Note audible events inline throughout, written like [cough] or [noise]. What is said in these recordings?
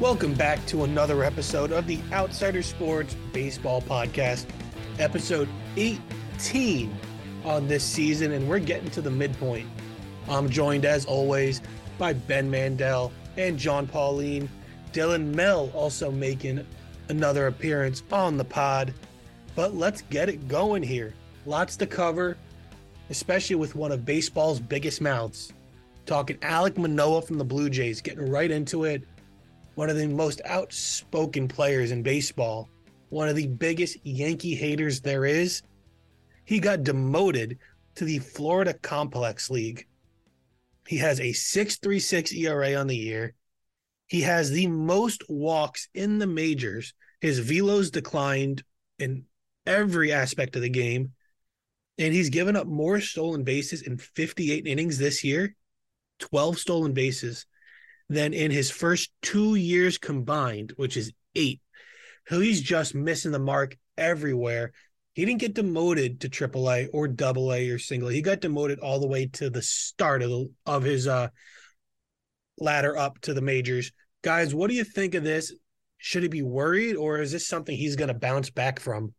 Welcome back to another episode of the Outsider Sports Baseball Podcast, episode 18 on this season, and we're getting to the midpoint. I'm joined, as always, by Ben Mandel and John Pauline. Dylan Mel also making another appearance on the pod. But let's get it going here. Lots to cover, especially with one of baseball's biggest mouths. Talking Alek Manoah from the Blue Jays, getting right into it one of the most outspoken players in baseball, one of the biggest Yankee haters there is, he got demoted to the Florida Complex League. He has a 6.36 ERA on the year. He has the most walks in the majors. His velos declined in every aspect of the game. And he's given up more stolen bases in 58 innings this year, 12 stolen bases than in his first two years combined, which is eight. He's just missing the mark everywhere. He didn't get demoted to AAA or AA or single. He got demoted all the way to the start of, the, of his uh, ladder up to the majors. Guys, what do you think of this? Should he be worried, or is this something he's going to bounce back from?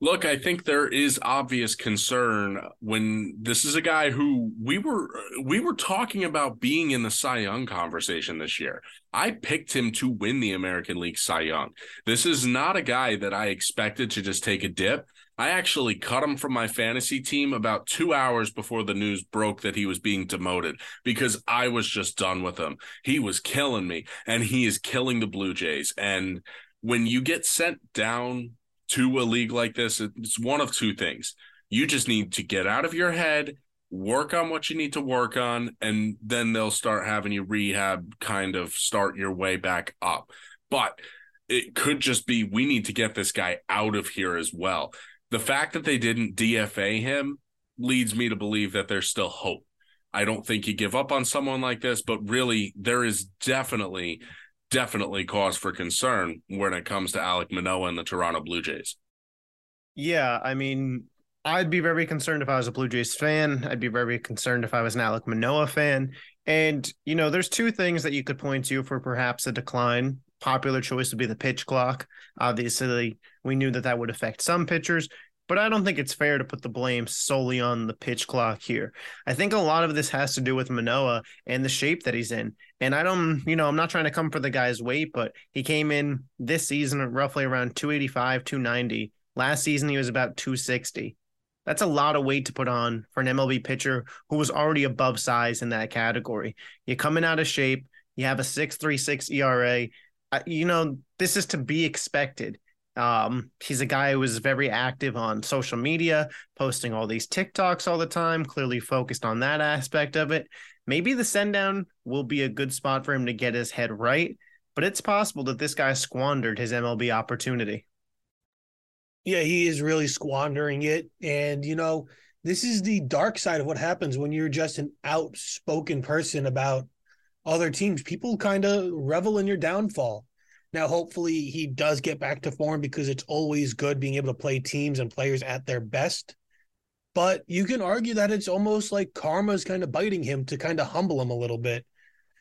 Look, I think there is obvious concern when this is a guy who we were we were talking about being in the Cy Young conversation this year. I picked him to win the American League Cy Young. This is not a guy that I expected to just take a dip. I actually cut him from my fantasy team about two hours before the news broke that he was being demoted because I was just done with him. He was killing me, and he is killing the Blue Jays. And when you get sent down to a league like this, it's one of two things. You just need to get out of your head, work on what you need to work on, and then they'll start having you rehab, kind of start your way back up. But it could just be we need to get this guy out of here as well. The fact that they didn't DFA him leads me to believe that there's still hope. I don't think you give up on someone like this, but really, there is definitely definitely cause for concern when it comes to Alek Manoah and the Toronto Blue Jays. Yeah, I mean, I'd be very concerned if I was a Blue Jays fan. I'd be very concerned if I was an Alek Manoah fan. And, you know, there's two things that you could point to for perhaps a decline. Popular choice would be the pitch clock. Obviously, we knew that that would affect some pitchers, but I don't think it's fair to put the blame solely on the pitch clock here. I think a lot of this has to do with Manoah and the shape that he's in. And I don't, you know, I'm not trying to come for the guy's weight, but he came in this season roughly around 285, 290. Last season, he was about 260. That's a lot of weight to put on for an MLB pitcher who was already above size in that category. You're coming out of shape. You have a 6.36 ERA. you know, this is to be expected. Um, he's a guy who is very active on social media, posting all these TikToks all the time, clearly focused on that aspect of it. Maybe the send down will be a good spot for him to get his head right, but it's possible that this guy squandered his MLB opportunity. Yeah, he is really squandering it. And, you know, this is the dark side of what happens when you're just an outspoken person about other teams. People kind of revel in your downfall. Now, hopefully, he does get back to form because it's always good being able to play teams and players at their best. But you can argue that it's almost like karma's kind of biting him to kind of humble him a little bit.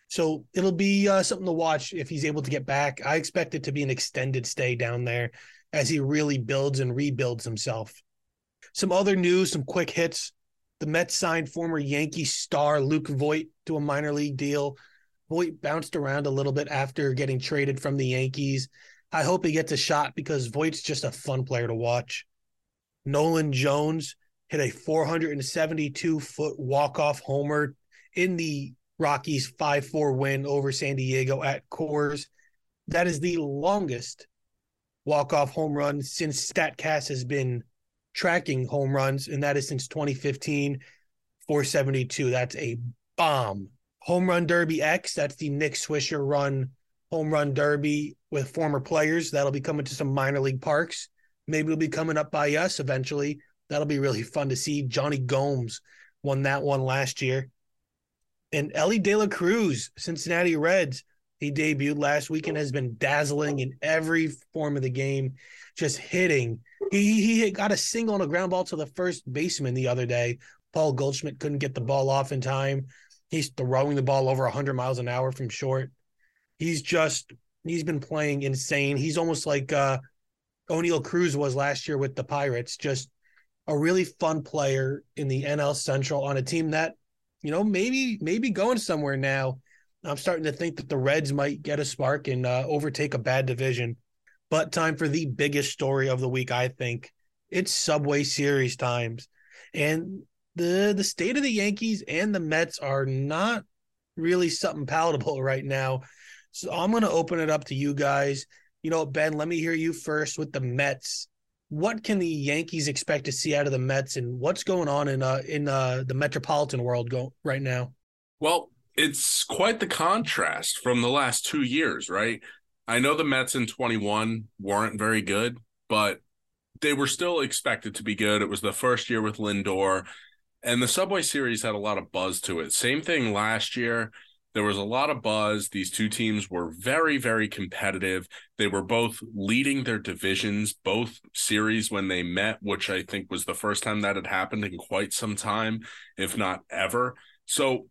So it'll be uh, something to watch if he's able to get back. I expect it to be an extended stay down there as he really builds and rebuilds himself. Some other news, some quick hits. The Mets signed former Yankee star Luke Voit to a minor league deal. Voit bounced around a little bit after getting traded from the Yankees. I hope he gets a shot because Voit's just a fun player to watch. Nolan Jones hit a 472 foot walk off homer in the Rockies 5 4 win over San Diego at Coors. That is the longest walk off home run since StatCast has been tracking home runs, and that is since 2015, 472. That's a bomb. Home Run Derby X. That's the Nick Swisher run home run derby with former players. That'll be coming to some minor league parks. Maybe it'll be coming up by us eventually. That'll be really fun to see. Jonny Gomes won that one last year. And Elly De La Cruz, Cincinnati Reds, he debuted last week and has been dazzling in every form of the game, just hitting. He he got a single on a ground ball to the first baseman the other day. Paul Goldschmidt couldn't get the ball off in time. He's throwing the ball over 100 miles an hour from short. He's just he's been playing insane. He's almost like uh Oneil Cruz was last year with the Pirates, just a really fun player in the NL Central on a team that, you know, maybe maybe going somewhere now. I'm starting to think that the Reds might get a spark and uh, overtake a bad division. But time for the biggest story of the week, I think. It's Subway Series times. And the the state of the Yankees and the Mets are not really something palatable [laughs] right now. So I'm going to open it up to you guys. You know, Ben, let me hear you first with the Mets. What can the Yankees expect to see out of the Mets, and what's going on in uh in uh the metropolitan world go right now? Well, it's quite the contrast from the last two years, right? I know the Mets in 21 weren't very good, but they were still expected to be good. It was the first year with Lindor, and the Subway Series had a lot of buzz to it. Same thing last year. There was a lot of buzz. These two teams were very, very competitive. They were both leading their divisions, both series when they met, which I think was the first time that had happened in quite some time, if not ever. So,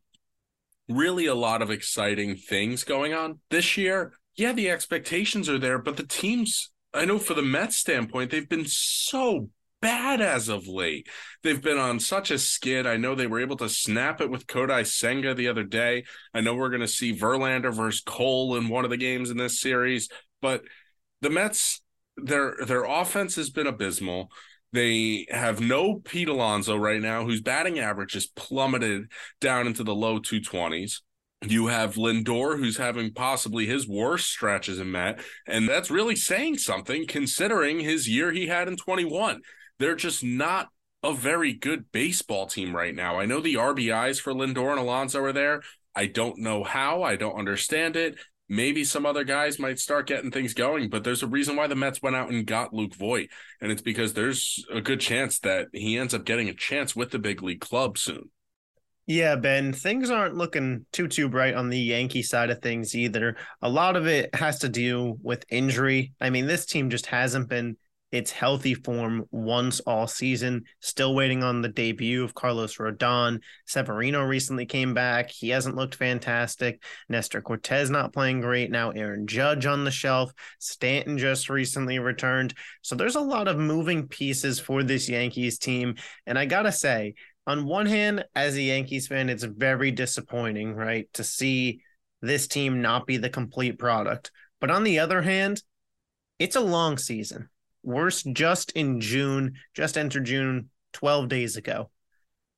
really, a lot of exciting things going on this year. Yeah, the expectations are there, but the teams, I know for the Mets standpoint, they've been so bad as of late. They've been on such a skid. I know they were able to snap it with Kodai Senga the other day. I know we're going to see Verlander versus Cole in one of the games in this series, but the Mets, their their offense has been abysmal. They have no Pete Alonso right now, whose batting average has plummeted down into the low 220s. You have Lindor, who's having possibly his worst stretches in Met, and that's really saying something considering his year he had in 21 they're just not a very good baseball team right now. I know the RBIs for Lindor and Alonso are there. I don't know how. I don't understand it. Maybe some other guys might start getting things going, but there's a reason why the Mets went out and got Luke Voit. And it's because there's a good chance that he ends up getting a chance with the big league club soon. Yeah, Ben, things aren't looking too too bright on the Yankee side of things either. A lot of it has to do with injury. I mean, this team just hasn't been its healthy form once all season. Still waiting on the debut of Carlos Rodon. Severino recently came back. He hasn't looked fantastic. Nestor Cortes not playing great. Now Aaron Judge on the shelf. Stanton just recently returned. So there's a lot of moving pieces for this Yankees team. And I got to say, on one hand, as a Yankees fan, it's very disappointing, right, to see this team not be the complete product. But on the other hand, it's a long season Worse, just in June, just entered June 12 days ago.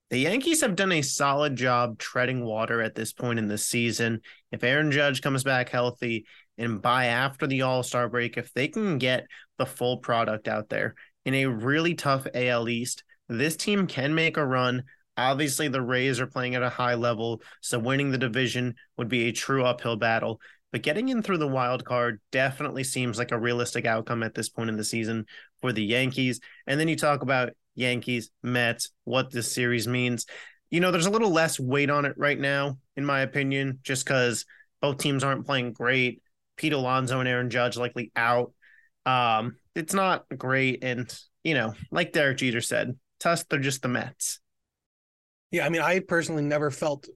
The Yankees have done a solid job treading water at this point in the season. If Aaron Judge comes back healthy and by after the All Star break, if they can get the full product out there in a really tough AL East, this team can make a run. Obviously, the Rays are playing at a high level, so winning the division would be a true uphill battle. But getting in through the wild card definitely seems like a realistic outcome at this point in the season for the Yankees. And then you talk about Yankees, Mets, what this series means. You know, there's a little less weight on it right now, in my opinion, just because both teams aren't playing great. Pete Alonso and Aaron Judge likely out. Um, it's not great. And, you know, like Derek Jeter said, Tusk, they're just the Mets. Yeah, I mean, I personally never felt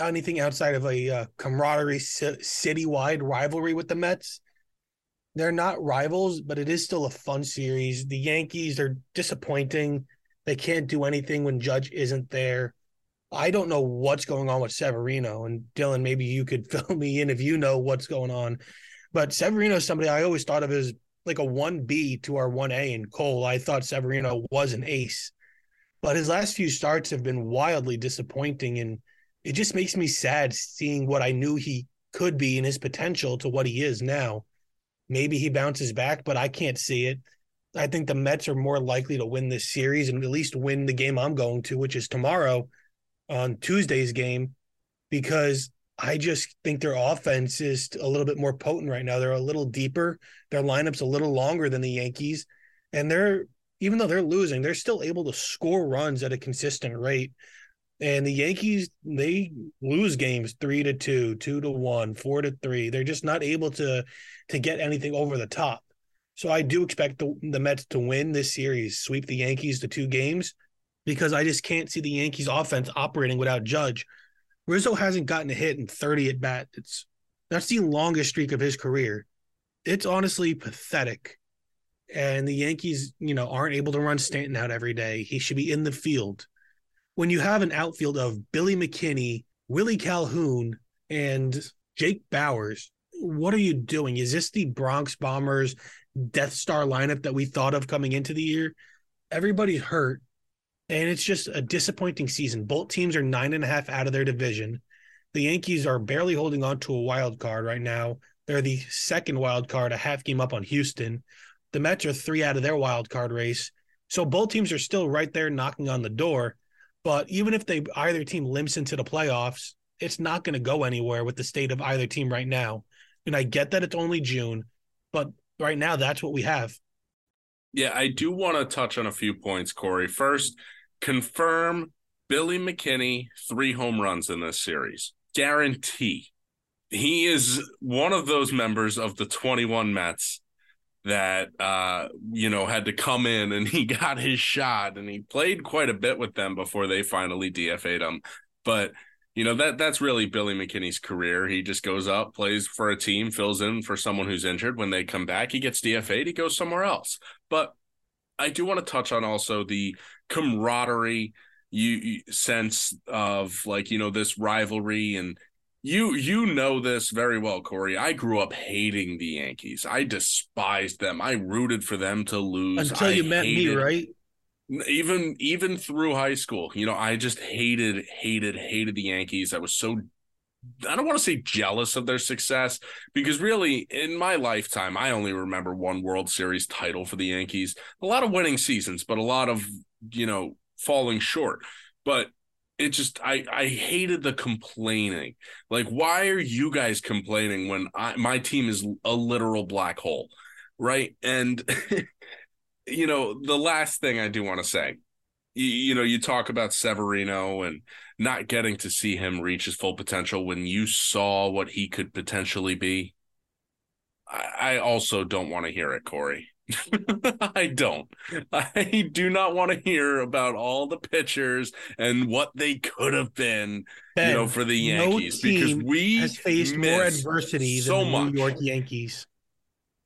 anything outside of a uh, camaraderie citywide rivalry with the Mets. They're not rivals, but it is still a fun series. The Yankees are disappointing. They can't do anything when Judge isn't there. I don't know what's going on with Severino. And Dylan, maybe you could [laughs] fill me in if you know what's going on. But Severino is somebody I always thought of as like a 1B to our 1A in Cole. I thought Severino was an ace. But his last few starts have been wildly disappointing. And it just makes me sad seeing what I knew he could be and his potential to what he is now. Maybe he bounces back, but I can't see it. I think the Mets are more likely to win this series and at least win the game I'm going to, which is tomorrow on Tuesday's game, because I just think their offense is a little bit more potent right now. They're a little deeper. Their lineup's a little longer than the Yankees. And they're, even though they're losing, they're still able to score runs at a consistent rate. And the Yankees, they lose games three to two, two to one, four to three. They're just not able to to get anything over the top. So I do expect the, the Mets to win this series, sweep the Yankees to two games, because I just can't see the Yankees offense operating without Judge. Rizzo hasn't gotten a hit in 30 at bat. It's That's the longest streak of his career. It's honestly pathetic. And the Yankees, you know, aren't able to run Stanton out every day. He should be in the field. When you have an outfield of Billy McKinney, Willie Calhoun, and Jake Bauers, what are you doing? Is this the Bronx Bombers Death Star lineup that we thought of coming into the year? Everybody's hurt, and it's just a disappointing season. Both teams are nine and a half out of their division. The Yankees are barely holding on to a wild card right now. They're the second wild card, a half game up on Houston. The Mets are three out of their wild card race. So both teams are still right there knocking on the door. But even if they either team limps into the playoffs, it's not going to go anywhere with the state of either team right now. And I get that it's only June, but right now that's what we have. Yeah, I do want to touch on a few points, Corey. First, confirm Billy McKinney three home runs in this series. Guarantee. He is one of those members of the 21 Mets that uh you know had to come in and [laughs] he got his shot and he played quite a bit with them before they finally DFA'd him. But you know that that's really Billy McKinney's career. He just goes up, plays for a team, fills in for someone who's injured. When they come back, he gets DFA'd. He goes somewhere else. But I do want to touch on also the camaraderie you, you sense of like you know this rivalry and you you know this very well corey. I grew up hating the yankees. I despised them. I rooted for them to lose. Until you I met me right? Even even through high school you know i just hated hated hated the yankees. I was so i don't want to say jealous of their success because really in my lifetime i only remember one world series title for the yankees. A lot of winning seasons but a lot of you know falling short. But it just i i hated the complaining like why are you guys complaining when I, my team is a literal black hole right and [laughs] you know, the last thing I do want to say, you, you, know, you talk about Severino and not getting to see him reach his full potential when you saw what he could potentially be. I, I also don't want to hear it, Corey. [laughs] I don't. I do not want to hear about all the pitchers and what they could have been, Ben, you know, for the no Yankees because we has faced more adversity so than the much. New York Yankees.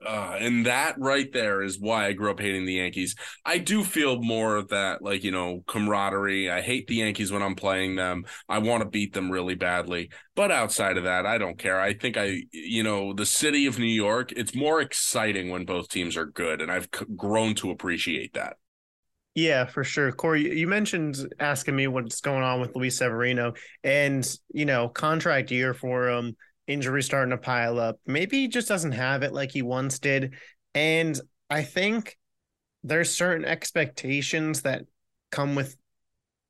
Uh, and that right there is why I grew up hating the Yankees. I do feel more of that, like, you know, camaraderie. I hate the Yankees when I'm playing them. I want to beat them really badly. But outside of that, I don't care. I think I, you know, the city of New York, it's more exciting when both teams are good. And I've c- grown to appreciate that. Yeah, for sure. Corey, you mentioned asking me what's going on with Luis Severino and, you know, contract year for him, injury starting to pile up. Maybe he just doesn't have it like he once did. And I think there's certain expectations that come with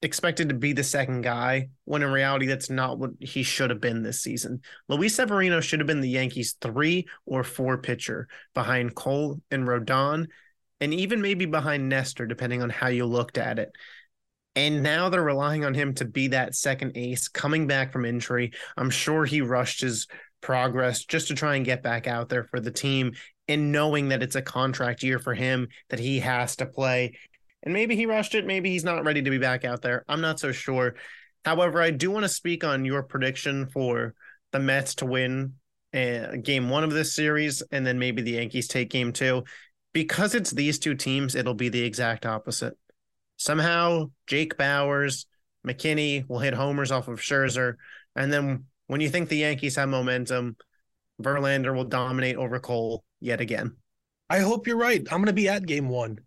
expected to be the second guy when in reality that's not what he should have been this season. Luis Severino should have been the Yankees three or four pitcher behind Cole and Rodon and even maybe behind Nestor, depending on how you looked at it. And now they're relying on him to be that second ace coming back from injury. I'm sure he rushed his progress just to try and get back out there for the team and knowing that it's a contract year for him that he has to play. And maybe he rushed it. Maybe he's not ready to be back out there. I'm not so sure. However, I do want to speak on your prediction for the Mets to win uh, game one of this series and then maybe the Yankees take game two because it's these two teams, it'll be the exact opposite. Somehow, Jake Bauers, McKinney will hit homers off of Scherzer. And then when you think the Yankees have momentum, Verlander will dominate over Cole yet again. I hope you're right. I'm going to be at game one.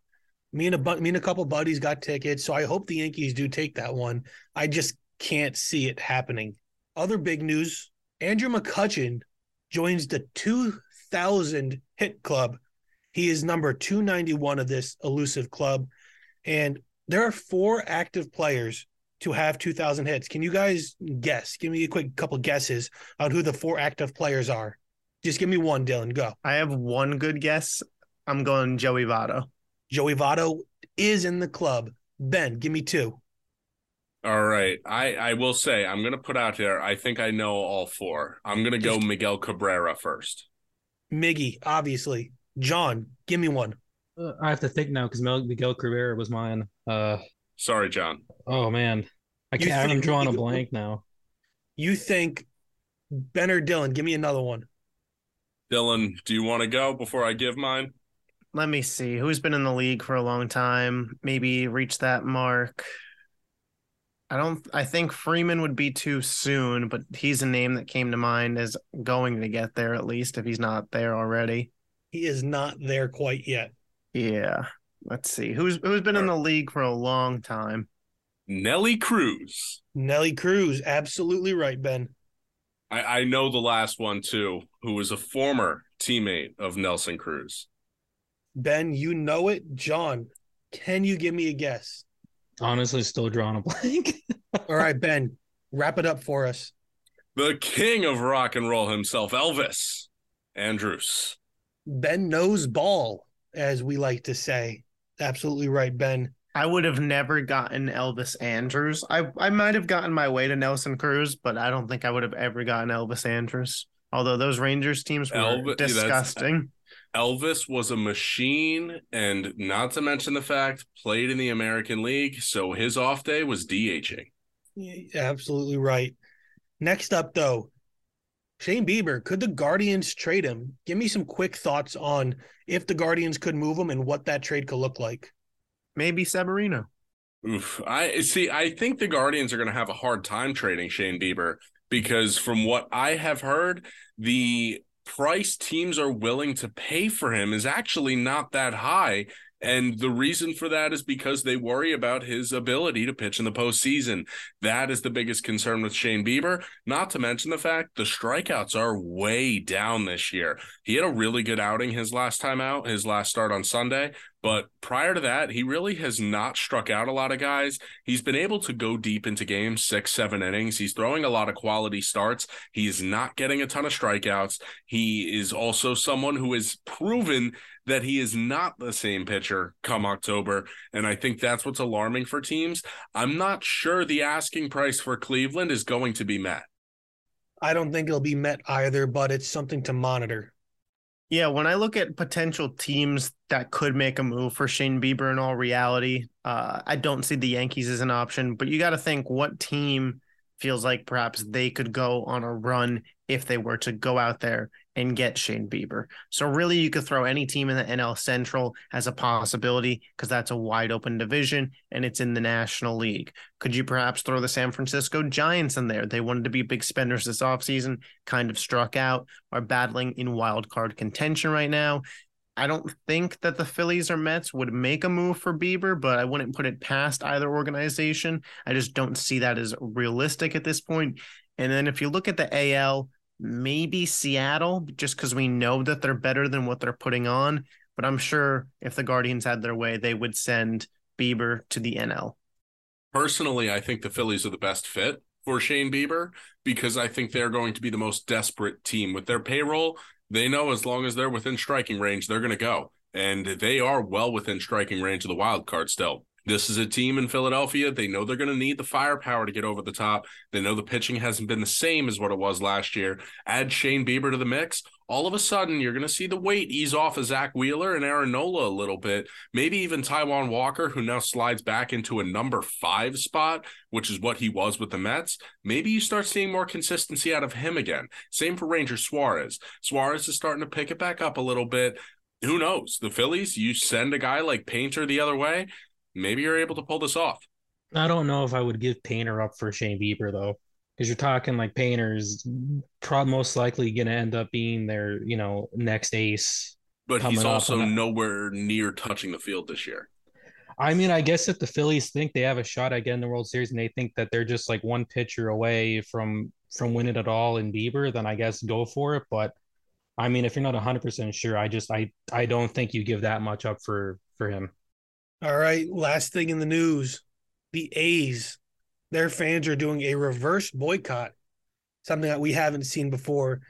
Me and a me and a couple buddies got tickets, so I hope the Yankees do take that one. I just can't see it happening. Other big news: Andrew McCutchen joins the 2,000 hit club. He is number 291 of this elusive club, and there are four active players to have 2,000 hits. Can you guys guess? Give me a quick couple guesses on who the four active players are. Just give me one, Dylan. Go. I have one good guess. I'm going Joey Votto. Joey Votto is in the club. Ben, give me two. All right. I, I will say, I'm going to put out there, I think I know all four. I'm going to go Miguel Cabrera first. Miggy, obviously. John, give me one. Uh, I have to think now because Miguel Cabrera was mine. Uh, Sorry, John. oh man, I You can't. I'm drawing a blank now. You think Ben or Dylan, give me another one. Dylan, do you want to go before I give mine? Let me see. Who's been in the league for a long time? Maybe reach that mark. I don't I think Freeman would be too soon, but he's a name that came to mind as going to get there at least if he's not there already. He is not there quite yet. Yeah. Let's see. Who's who's been in the league for a long time? Nelly Cruz. Nelly Cruz, absolutely right, Ben. I, I know the last one too, who was a former teammate of Nelson Cruz. Ben, you know it. John, can you give me a guess? Honestly, still drawing a blank. [laughs] All right, Ben, wrap it up for us. The king of rock and roll himself, Elvis Andrus. Ben knows ball, as we like to say. Absolutely right, Ben. I would have never gotten Elvis Andrus. I I might have gotten my way to Nelson Cruz, but I don't think I would have ever gotten Elvis Andrus. Although those Rangers teams were Elvis- disgusting. Elvis was a machine, and not to mention the fact played in the American League, so his off day was DHing. Yeah, absolutely right. Next up, though, Shane Bieber. Could the Guardians trade him? Give me some quick thoughts on if the Guardians could move him and what that trade could look like. Maybe Severino. Oof. I see. I think the Guardians are going to have a hard time trading Shane Bieber because, from what I have heard, the price teams are willing to pay for him is actually not that high. And the reason for that is because they worry about his ability to pitch in the postseason. That is the biggest concern with Shane Bieber. Not to mention the fact the strikeouts are way down this year. He had a really good outing his last time out, his last start on Sunday. But prior to that, he really has not struck out a lot of guys. He's been able to go deep into games, six, seven innings. He's throwing a lot of quality starts. He is not getting a ton of strikeouts. He is also someone who has proven that he is not the same pitcher come October. And I think that's what's alarming for teams. I'm not sure the asking price for Cleveland is going to be met. I don't think it'll be met either, but it's something to monitor. Yeah, when I look at potential teams that could make a move for Shane Bieber in all reality, uh, I don't see the Yankees as an option. But you got to think what team feels like perhaps they could go on a run if they were to go out there and get Shane Bieber. So really, you could throw any team in the NL Central as a possibility because that's a wide open division and it's in the National League. Could you perhaps throw the San Francisco Giants in there? They wanted to be big spenders this offseason, kind of struck out, are battling in wild card contention right now. I don't think that the Phillies or Mets would make a move for Bieber, but I wouldn't put it past either organization. I just don't see that as realistic at this point. And then if you look at the AL, maybe Seattle, just because we know that they're better than what they're putting on. But I'm sure if the Guardians had their way, they would send Bieber to the NL. Personally, I think the Phillies are the best fit for Shane Bieber because I think they're going to be the most desperate team with their payroll. They know as long as they're within striking range, they're going to go. And they are well within striking range of the wild card still. This is a team in Philadelphia. They know they're going to need the firepower to get over the top. They know the pitching hasn't been the same as what it was last year. Add Shane Bieber to the mix. All of a sudden, you're going to see the weight ease off of Zack Wheeler and Aaron Nola a little bit. Maybe even Taijuan Walker, who now slides back into a number five spot, which is what he was with the Mets. Maybe you start seeing more consistency out of him again. Same for Ranger Suarez. Suarez is starting to pick it back up a little bit. Who knows? The Phillies, you send a guy like Painter the other way, maybe you're able to pull this off. I don't know if I would give Painter up for Shane Bieber though, because you're talking like Painter's probably most likely going to end up being their you know next ace. But he's also nowhere near touching the field this year. I mean, I guess if the Phillies think they have a shot at getting the World Series and they think that they're just like one pitcher away from from winning it all in Bieber, then I guess go for it. But I mean, if you're not 100 percent sure, I just I I don't think you give that much up for for him. All right, last thing in the news the A's, their fans are doing a reverse boycott, something that we haven't seen before.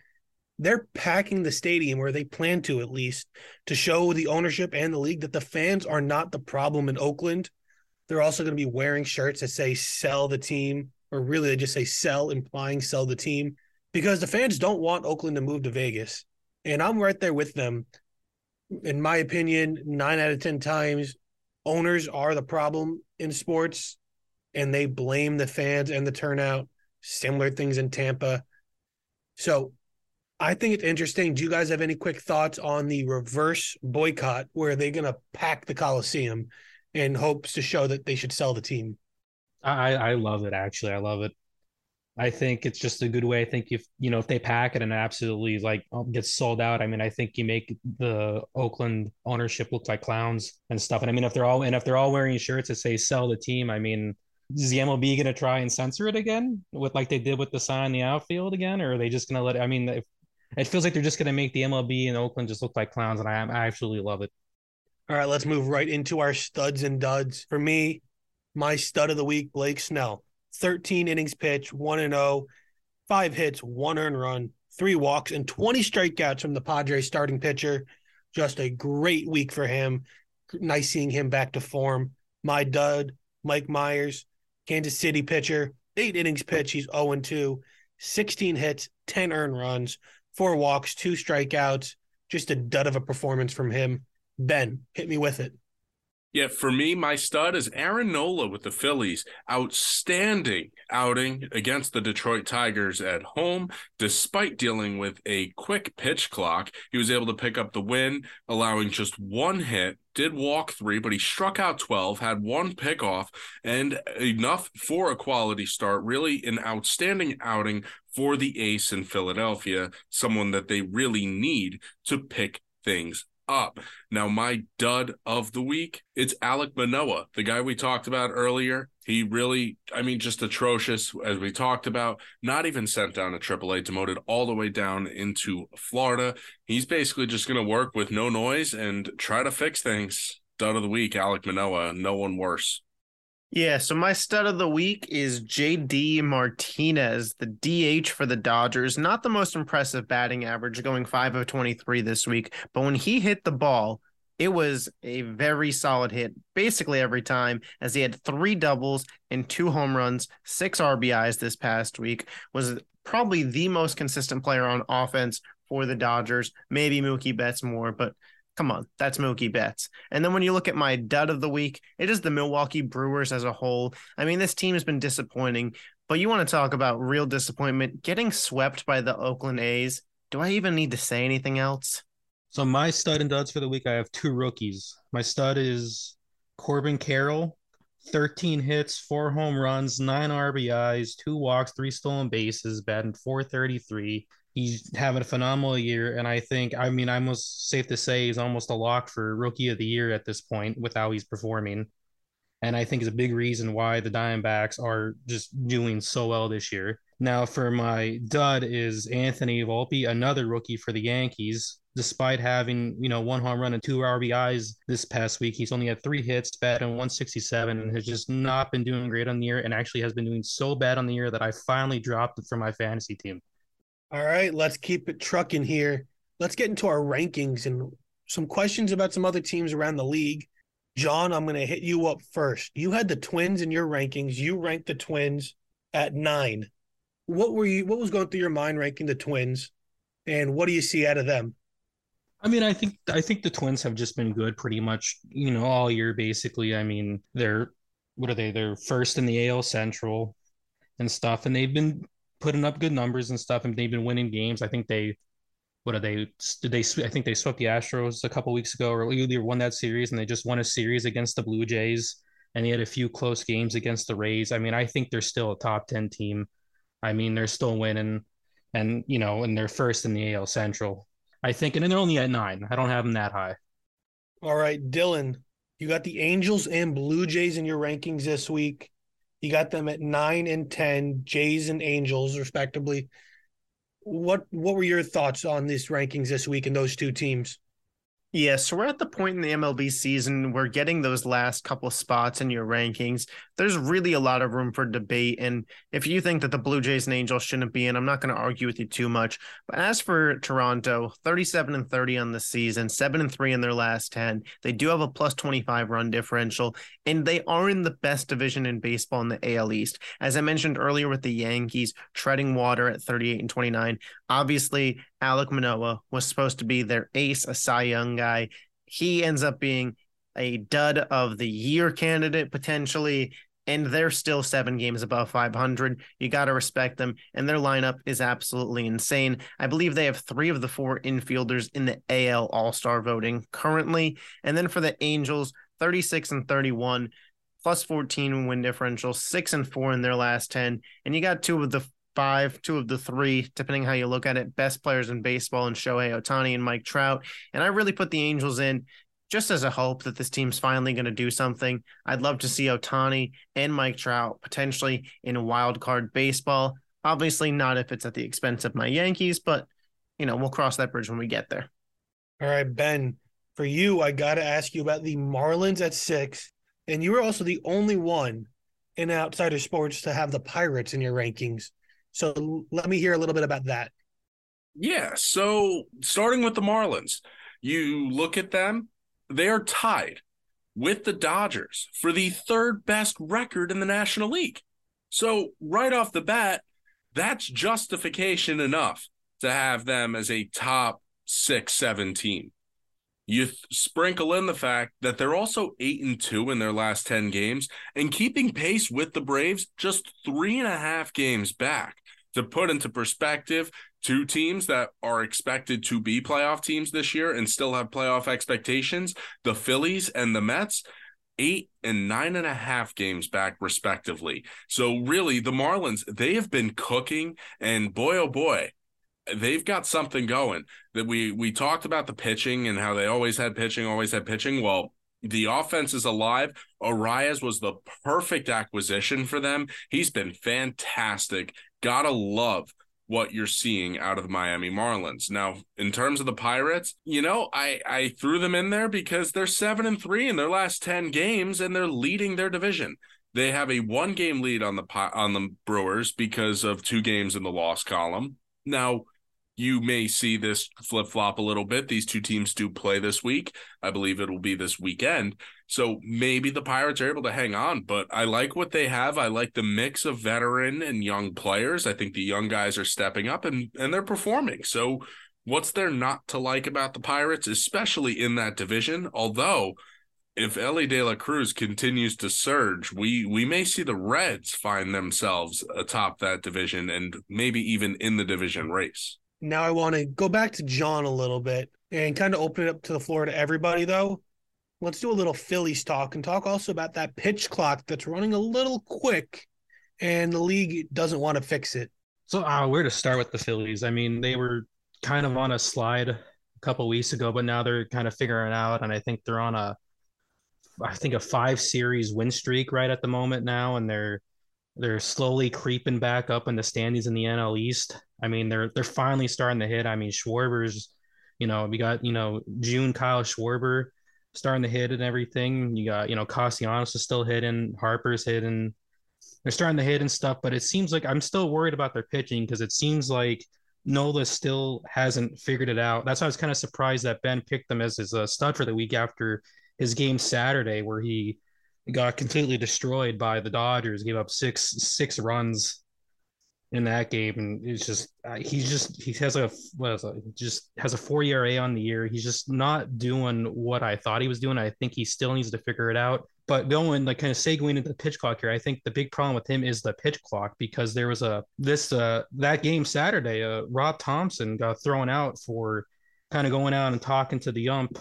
They're packing the stadium, or they plan to at least, to show the ownership and the league that the fans are not the problem in Oakland. They're also going to be wearing shirts that say sell the team, or really they just say sell, implying sell the team, because the fans don't want Oakland to move to Vegas. And I'm right there with them. In my opinion, nine out of 10 times, owners are the problem in sports and they blame the fans and the turnout. Similar things in Tampa. So I think it's interesting. Do you guys have any quick thoughts on the reverse boycott where they're going to pack the Coliseum in hopes to show that they should sell the team? I I love it actually. I love it. I think it's just a good way. I think if you know if they pack it and absolutely like um, gets sold out, I mean, I think you make the Oakland ownership look like clowns and stuff. And I mean, if they're all and if they're all wearing shirts that say "sell the team," I mean, is the MLB going to try and censor it again with like they did with the sign in the outfield again, or are they just going to let? It, I mean, if, it feels like they're just going to make the MLB and Oakland just look like clowns, and I, I absolutely love it. All right, let's move right into our studs and duds. For me, my stud of the week, Blake Snell. 13 innings pitched, 1 and 0, 5 hits, 1 earned run, 3 walks and 20 strikeouts from the Padres starting pitcher. Just a great week for him. Nice seeing him back to form. My dud, Mike Mayers, Kansas City pitcher, 8 innings pitched, he's 0 and 2, 16 hits, 10 earned runs, 4 walks, 2 strikeouts. Just a dud of a performance from him. Ben, hit me with it. Yeah, for me, my stud is Aaron Nola with the Phillies. Outstanding outing against the Detroit Tigers at home. Despite dealing with a quick pitch clock, he was able to pick up the win, allowing just one hit. Did walk three, but he struck out 12, had one pickoff, and enough for a quality start. Really, an outstanding outing for the ace in Philadelphia, someone that they really need to pick things up. Now, my dud of the week, it's Alek Manoah, the guy we talked about earlier. He really, I mean, just atrocious, as we talked about. Not even sent down to AAA, demoted all the way down into Florida. He's basically just going to work with no noise and try to fix things. Dud of the week, Alek Manoah. No one worse. Yeah, so my stud of the week is JD Martinez, the DH for the Dodgers. Not the most impressive batting average, going 5 of 23 this week, but when he hit the ball, it was a very solid hit basically every time as he had three doubles and two home runs, six RBIs this past week. Was probably the most consistent player on offense for the Dodgers. Maybe Mookie Betts more, but Come on, that's Mookie Betts. And then when you look at my dud of the week, it is the Milwaukee Brewers as a whole. I mean, this team has been disappointing, but you want to talk about real disappointment getting swept by the Oakland A's. Do I even need to say anything else? So my stud and duds for the week, I have two rookies. My stud is Corbin Carroll, 13 hits, four home runs, nine RBIs, two walks, three stolen bases, batting 433 he's having a phenomenal year. And I think, I mean, I'm almost safe to say he's almost a lock for rookie of the year at this point with how he's performing. And I think is a big reason why the Diamondbacks are just doing so well this year. Now, for my dud is Anthony Volpe, another rookie for the Yankees. Despite having, you know, one home run and two RBIs this past week, he's only had three hits, batting 167, and has just not been doing great on the year, and actually has been doing so bad on the year that I finally dropped it from my fantasy team. All right, let's keep it trucking here. Let's get into our rankings and some questions about some other teams around the league. John, I'm going to hit you up first. You had the Twins in your rankings. You ranked the Twins at nine. What were you? What was going through your mind ranking the Twins, and what do you see out of them? I mean, I think I think the Twins have just been good pretty much, you know, all year basically. I mean, they're what are they? They're first in the AL Central and stuff, and they've been putting up good numbers and stuff, and they've been winning games. I think they, what are they? Did they? I think they swept the Astros a couple weeks ago, or either won that series, and they just won a series against the Blue Jays, and they had a few close games against the Rays. I mean, I think they're still a top ten team. I mean, they're still winning, and you know, and they're first in the AL Central. I think, and they're only at nine. I don't have them that high. All right, Dylan, you got the Angels and Blue Jays in your rankings this week. You got them at nine and ten, Jays and Angels, respectively. What what were your thoughts on these rankings this week and those two teams? Yeah, so we're at the point in the MLB season where getting those last couple spots in your rankings, there's really a lot of room for debate. And if you think that the Blue Jays and Angels shouldn't be in, I'm not going to argue with you too much. But as for Toronto, 37 and 30 on the season, 7 and 3 in their last 10. They do have a plus 25 run differential, and they are in the best division in baseball in the AL East. As I mentioned earlier with the Yankees treading water at 38 and 29, obviously Alek Manoah was supposed to be their ace, a Cy Young guy. He ends up being a dud of the year candidate potentially. and they're still seven games above 500. You got to respect them, and their lineup is absolutely insane. I believe they have three of the four infielders in the AL All Star voting currently. And then for the Angels, 36 and 31, plus 14 win differential, six and four in their last 10. And you got two of the five, two of the three, depending how you look at it, best players in baseball and Shohei Ohtani and Mike Trout. And I really put the Angels in just as a hope that this team's finally going to do something. I'd love to see Ohtani and Mike Trout potentially in wild card baseball. Obviously, not if it's at the expense of my Yankees, but you know, we'll cross that bridge when we get there. All right, Ben, for you, I got to ask you about the Marlins at six. And you were also the only one in Outsider Sports to have the Pirates in your rankings. So let me hear a little bit about that. Yeah. So starting with the Marlins, you look at them, they are tied with the Dodgers for the third best record in the National League. So, right off the bat, that's justification enough to have them as a top six, seven team. You th- sprinkle in the fact that they're also eight and two in their last 10 games and keeping pace with the Braves just three and a half games back. To put into perspective, two teams that are expected to be playoff teams this year and still have playoff expectations the Phillies and the Mets. Eight and nine and a half games back, respectively. So, really, the Marlins, they have been cooking, and boy, oh boy, they've got something going that we we talked about the pitching and how they always had pitching always had pitching well the offense is alive Arraez was the perfect acquisition for them he's been fantastic gotta love what you're seeing out of the Miami Marlins. Now, in terms of the Pirates, you know, I I threw them in there because they're 7 and 3 in their last 10 games and they're leading their division. They have a one game lead on the on the Brewers because of two games in the loss column. Now, you may see this flip flop a little bit. These two teams do play this week. I believe it will be this weekend. So maybe the Pirates are able to hang on, but I like what they have. I like the mix of veteran and young players. I think the young guys are stepping up and, and they're performing. So what's there not to like about the Pirates, especially in that division? Although if Elly De La Cruz continues to surge, we we may see the Reds find themselves atop that division and maybe even in the division race. Now I want to go back to John a little bit and kind of open it up to the floor to everybody, though. Let's do a little Phillies talk and talk also about that pitch clock that's running a little quick, and the league doesn't want to fix it. So, uh, where to start with the Phillies? I mean, they were kind of on a slide a couple weeks ago, but now they're kind of figuring out, and I think they're on a, I think a five series win streak right at the moment now, and they're they're slowly creeping back up in the standings in the NL East. I mean, they're they're finally starting to hit. I mean, Schwarber's, you know, we got you know June Kyle Schwarber starting to hit and everything. You got you know Castellanos is still hitting, Harper's hitting. They're starting to hit and stuff, but it seems like I'm still worried about their pitching because it seems like Nola still hasn't figured it out. That's why I was kind of surprised that Ben picked them as his uh, stud for the week after his game Saturday, where he got completely destroyed by the Dodgers, gave up six six runs in that game, and it's just uh, he's just he has a what is it, just has a four ERA on the year. He's just not doing what I thought he was doing. I think he still needs to figure it out. But going like kind of segueing into the pitch clock here, I think the big problem with him is the pitch clock because there was a this uh that game Saturday, uh Rob Thomson got thrown out for kind of going out and talking to the ump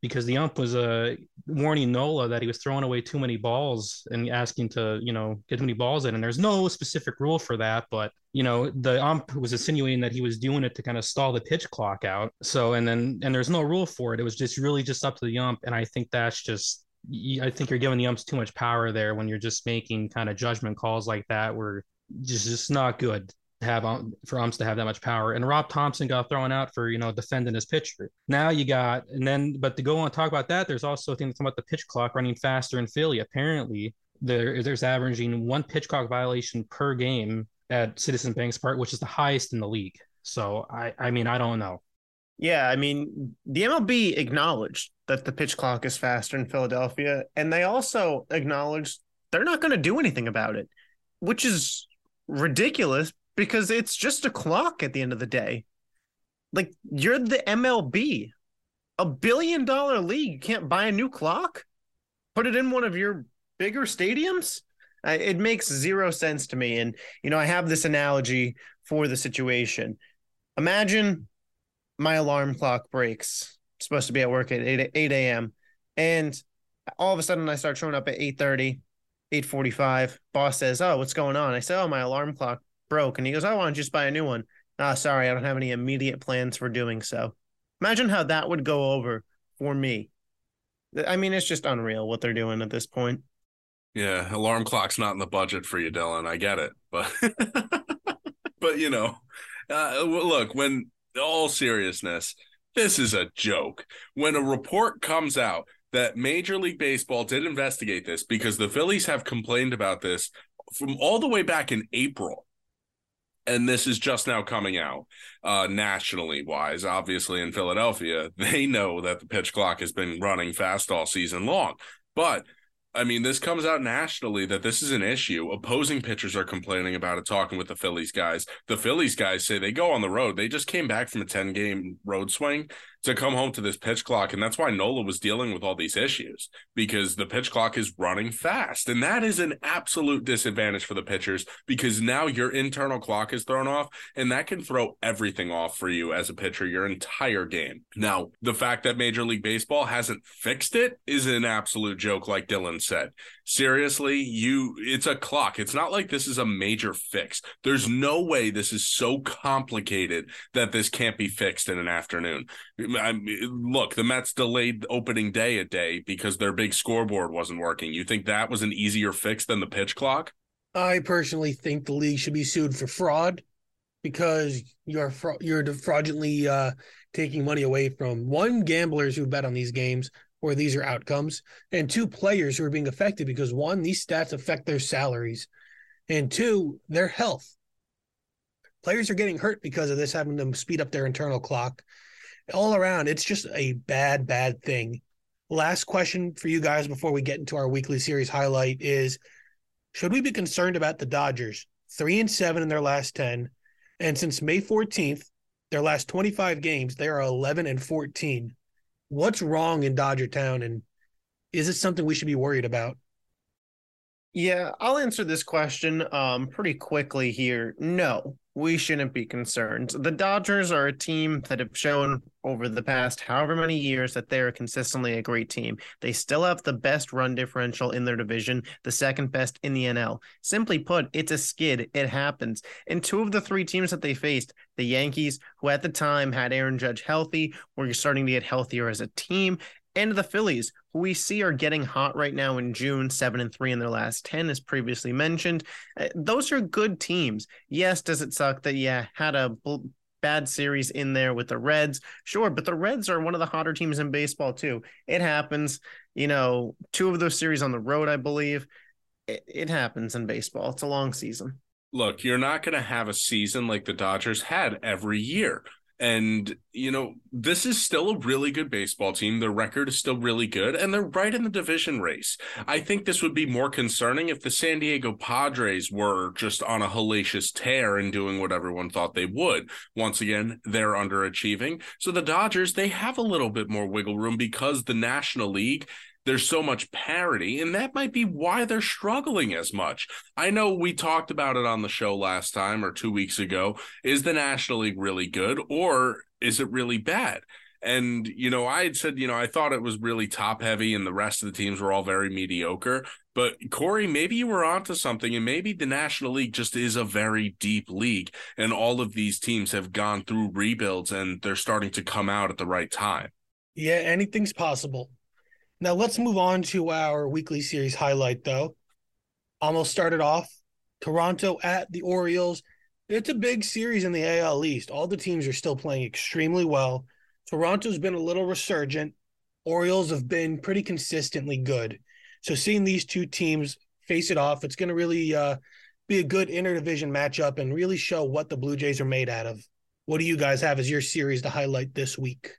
because the ump was uh, warning Nola that he was throwing away too many balls and asking to, you know, get too many balls in. And there's no specific rule for that, but you know, the ump was insinuating that he was doing it to kind of stall the pitch clock out. So, and then, and there's no rule for it. It was just really just up to the ump. And I think that's just, I think you're giving the umps too much power there when you're just making kind of judgment calls like that, where just just not good have um, for umps to have that much power. And Rob Thomson got thrown out for you know defending his pitcher. Now you got and then but to go on talk about that, there's also things about the pitch clock running faster in Philly. Apparently, there there's averaging one pitch clock violation per game at Citizens Bank Park, which is the highest in the league. So I I mean I don't know. Yeah, I mean the MLB acknowledged that the pitch clock is faster in Philadelphia, and they also acknowledged they're not going to do anything about it, which is ridiculous because it's just a clock at the end of the day. Like you're the MLB, a billion dollar league. You can't buy a new clock, put it in one of your bigger stadiums. It makes zero sense to me. And, you know, I have this analogy for the situation. Imagine my alarm clock breaks. I'm supposed to be at work at 8, 8 a.m. And all of a sudden I start showing up at 8 30, 8 45. Boss says, Oh, what's going on? I say, Oh, my alarm clock broke. And he goes, I want to just buy a new one. Ah, sorry, I don't have any immediate plans for doing so. Imagine how that would go over for me. I mean, it's just unreal what they're doing at this point. Yeah, alarm clock's not in the budget for you, Dylan. I get it, but [laughs] but you know, uh, look, when all seriousness, this is a joke. When a report comes out that Major League Baseball did investigate this because the Phillies have complained about this from all the way back in April and this is just now coming out uh, nationally wise obviously in philadelphia [laughs] they know that the pitch clock has been running fast all season long but I mean, this comes out nationally that this is an issue. Opposing pitchers are complaining about it, talking with the Phillies guys. The Phillies guys say they go on the road. They just came back from a 10 game road swing to come home to this pitch clock. And that's why Nola was dealing with all these issues because the pitch clock is running fast. And that is an absolute disadvantage for the pitchers because now your internal clock is thrown off and that can throw everything off for you as a pitcher your entire game. Now, the fact that Major League Baseball hasn't fixed it is an absolute joke, like Dylan said. Seriously, you it's a clock. It's not like this is a major fix. There's no way this is so complicated that this can't be fixed in an afternoon. I mean, look, the Mets delayed opening day a day because their big scoreboard wasn't working. You think that was an easier fix than the pitch clock? I personally think the league should be sued for fraud because you're you're fraudulently uh, taking money away from one gamblers who bet on these games where these are outcomes, and two players who are being affected because one these stats affect their salaries, and two their health. Players are getting hurt because of this, having them speed up their internal clock all around, it's just a bad, bad thing. Last question for you guys before we get into our weekly series highlight is should we be concerned about the Dodgers? Three and seven in their last 10. And since May 14th, their last 25 games, they are 11 and 14. What's wrong in Dodger Town? And is it something we should be worried about? Yeah, I'll answer this question um, pretty quickly here. No, we shouldn't be concerned. The Dodgers are a team that have shown over the past however many years that they're consistently a great team. They still have the best run differential in their division, the second best in the NL. Simply put, it's a skid. It happens. And two of the three teams that they faced, the Yankees, who at the time had Aaron Judge healthy, were starting to get healthier as a team, and the Phillies, who we see are getting hot right now in June, seven and three in their last 10, as previously mentioned. Uh, those are good teams. Yes, does it suck that, yeah, had a bad series in there with the Reds? Sure, but the Reds are one of the hotter teams in baseball, too. It happens. You know, two of those series on the road, I believe. It, it happens in baseball. It's a long season. Look, you're not going to have a season like the Dodgers had every year. And, you know, this is still a really good baseball team. Their record is still really good, and they're right in the division race. I think this would be more concerning if the San Diego Padres were just on a hellacious tear and doing what everyone thought they would. Once again, they're underachieving. So the Dodgers, they have a little bit more wiggle room because the National League there's so much parity, and that might be why they're struggling as much. I know we talked about it on the show last time or two weeks ago. Is the National League really good, or is it really bad? And, you know, I had said, you know, I thought it was really top heavy and the rest of the teams were all very mediocre. But Corey, maybe you were onto something, and maybe the National League just is a very deep league, and all of these teams have gone through rebuilds and they're starting to come out at the right time. Yeah, anything's possible. Now let's move on to our weekly series highlight, though. Almost started off Toronto at the Orioles. It's a big series in the AL East. All the teams are still playing extremely well. Toronto's been a little resurgent. Orioles have been pretty consistently good. So seeing these two teams face it off, it's going to really uh, be a good interdivision matchup and really show what the Blue Jays are made out of. What do you guys have as your series to highlight this week?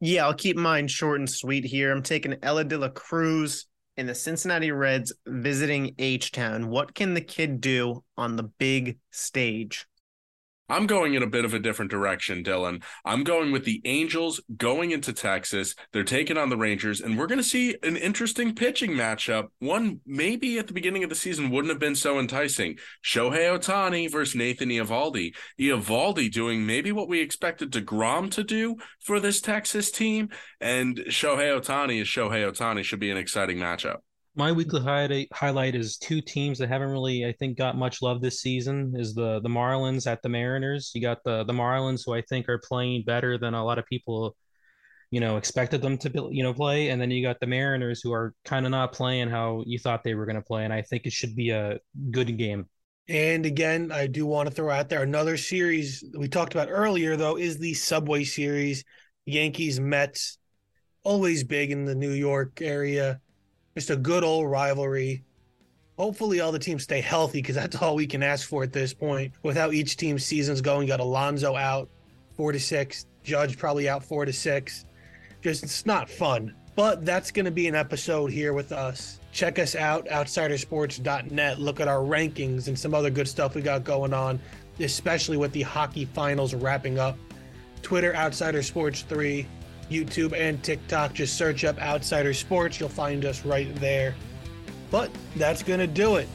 Yeah, I'll keep mine short and sweet here. I'm taking Elly De La Cruz and the Cincinnati Reds visiting H Town. What can the kid do on the big stage? I'm going in a bit of a different direction, Dylan. I'm going with the Angels going into Texas. They're taking on the Rangers, and we're going to see an interesting pitching matchup. One maybe at the beginning of the season wouldn't have been so enticing. Shohei Ohtani versus Nathan Eovaldi. Eovaldi doing maybe what we expected DeGrom to do for this Texas team, and Shohei Ohtani is Shohei Ohtani should be an exciting matchup my weekly highlight is two teams that haven't really, I think, got much love this season. Is the the Marlins at the Mariners. You got the the Marlins, who I think are playing better than a lot of people, you know, expected them to, be, you know, play, and then you got the Mariners, who are kind of not playing how you thought they were going to play, and I think it should be a good game. And again, I do want to throw out there another series we talked about earlier, though, is the Subway Series, Yankees Mets, always big in the New York area just a good old rivalry. Hopefully, all the teams stay healthy because that's all we can ask for at this point. With how each team's season's going, got Alonso out four to six, Judge probably out four to six. Just it's not fun. But that's going to be an episode here with us. Check us out, outsidersports.net. Look at our rankings and some other good stuff we got going on, especially with the hockey finals wrapping up. Twitter, Outsider Sports 3. YouTube and TikTok. Just search up Outsider Sports. You'll find us right there. But that's going to do it.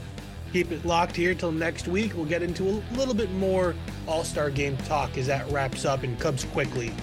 Keep it locked here till next week. We'll get into a little bit more All Star game talk as that wraps up and comes quickly.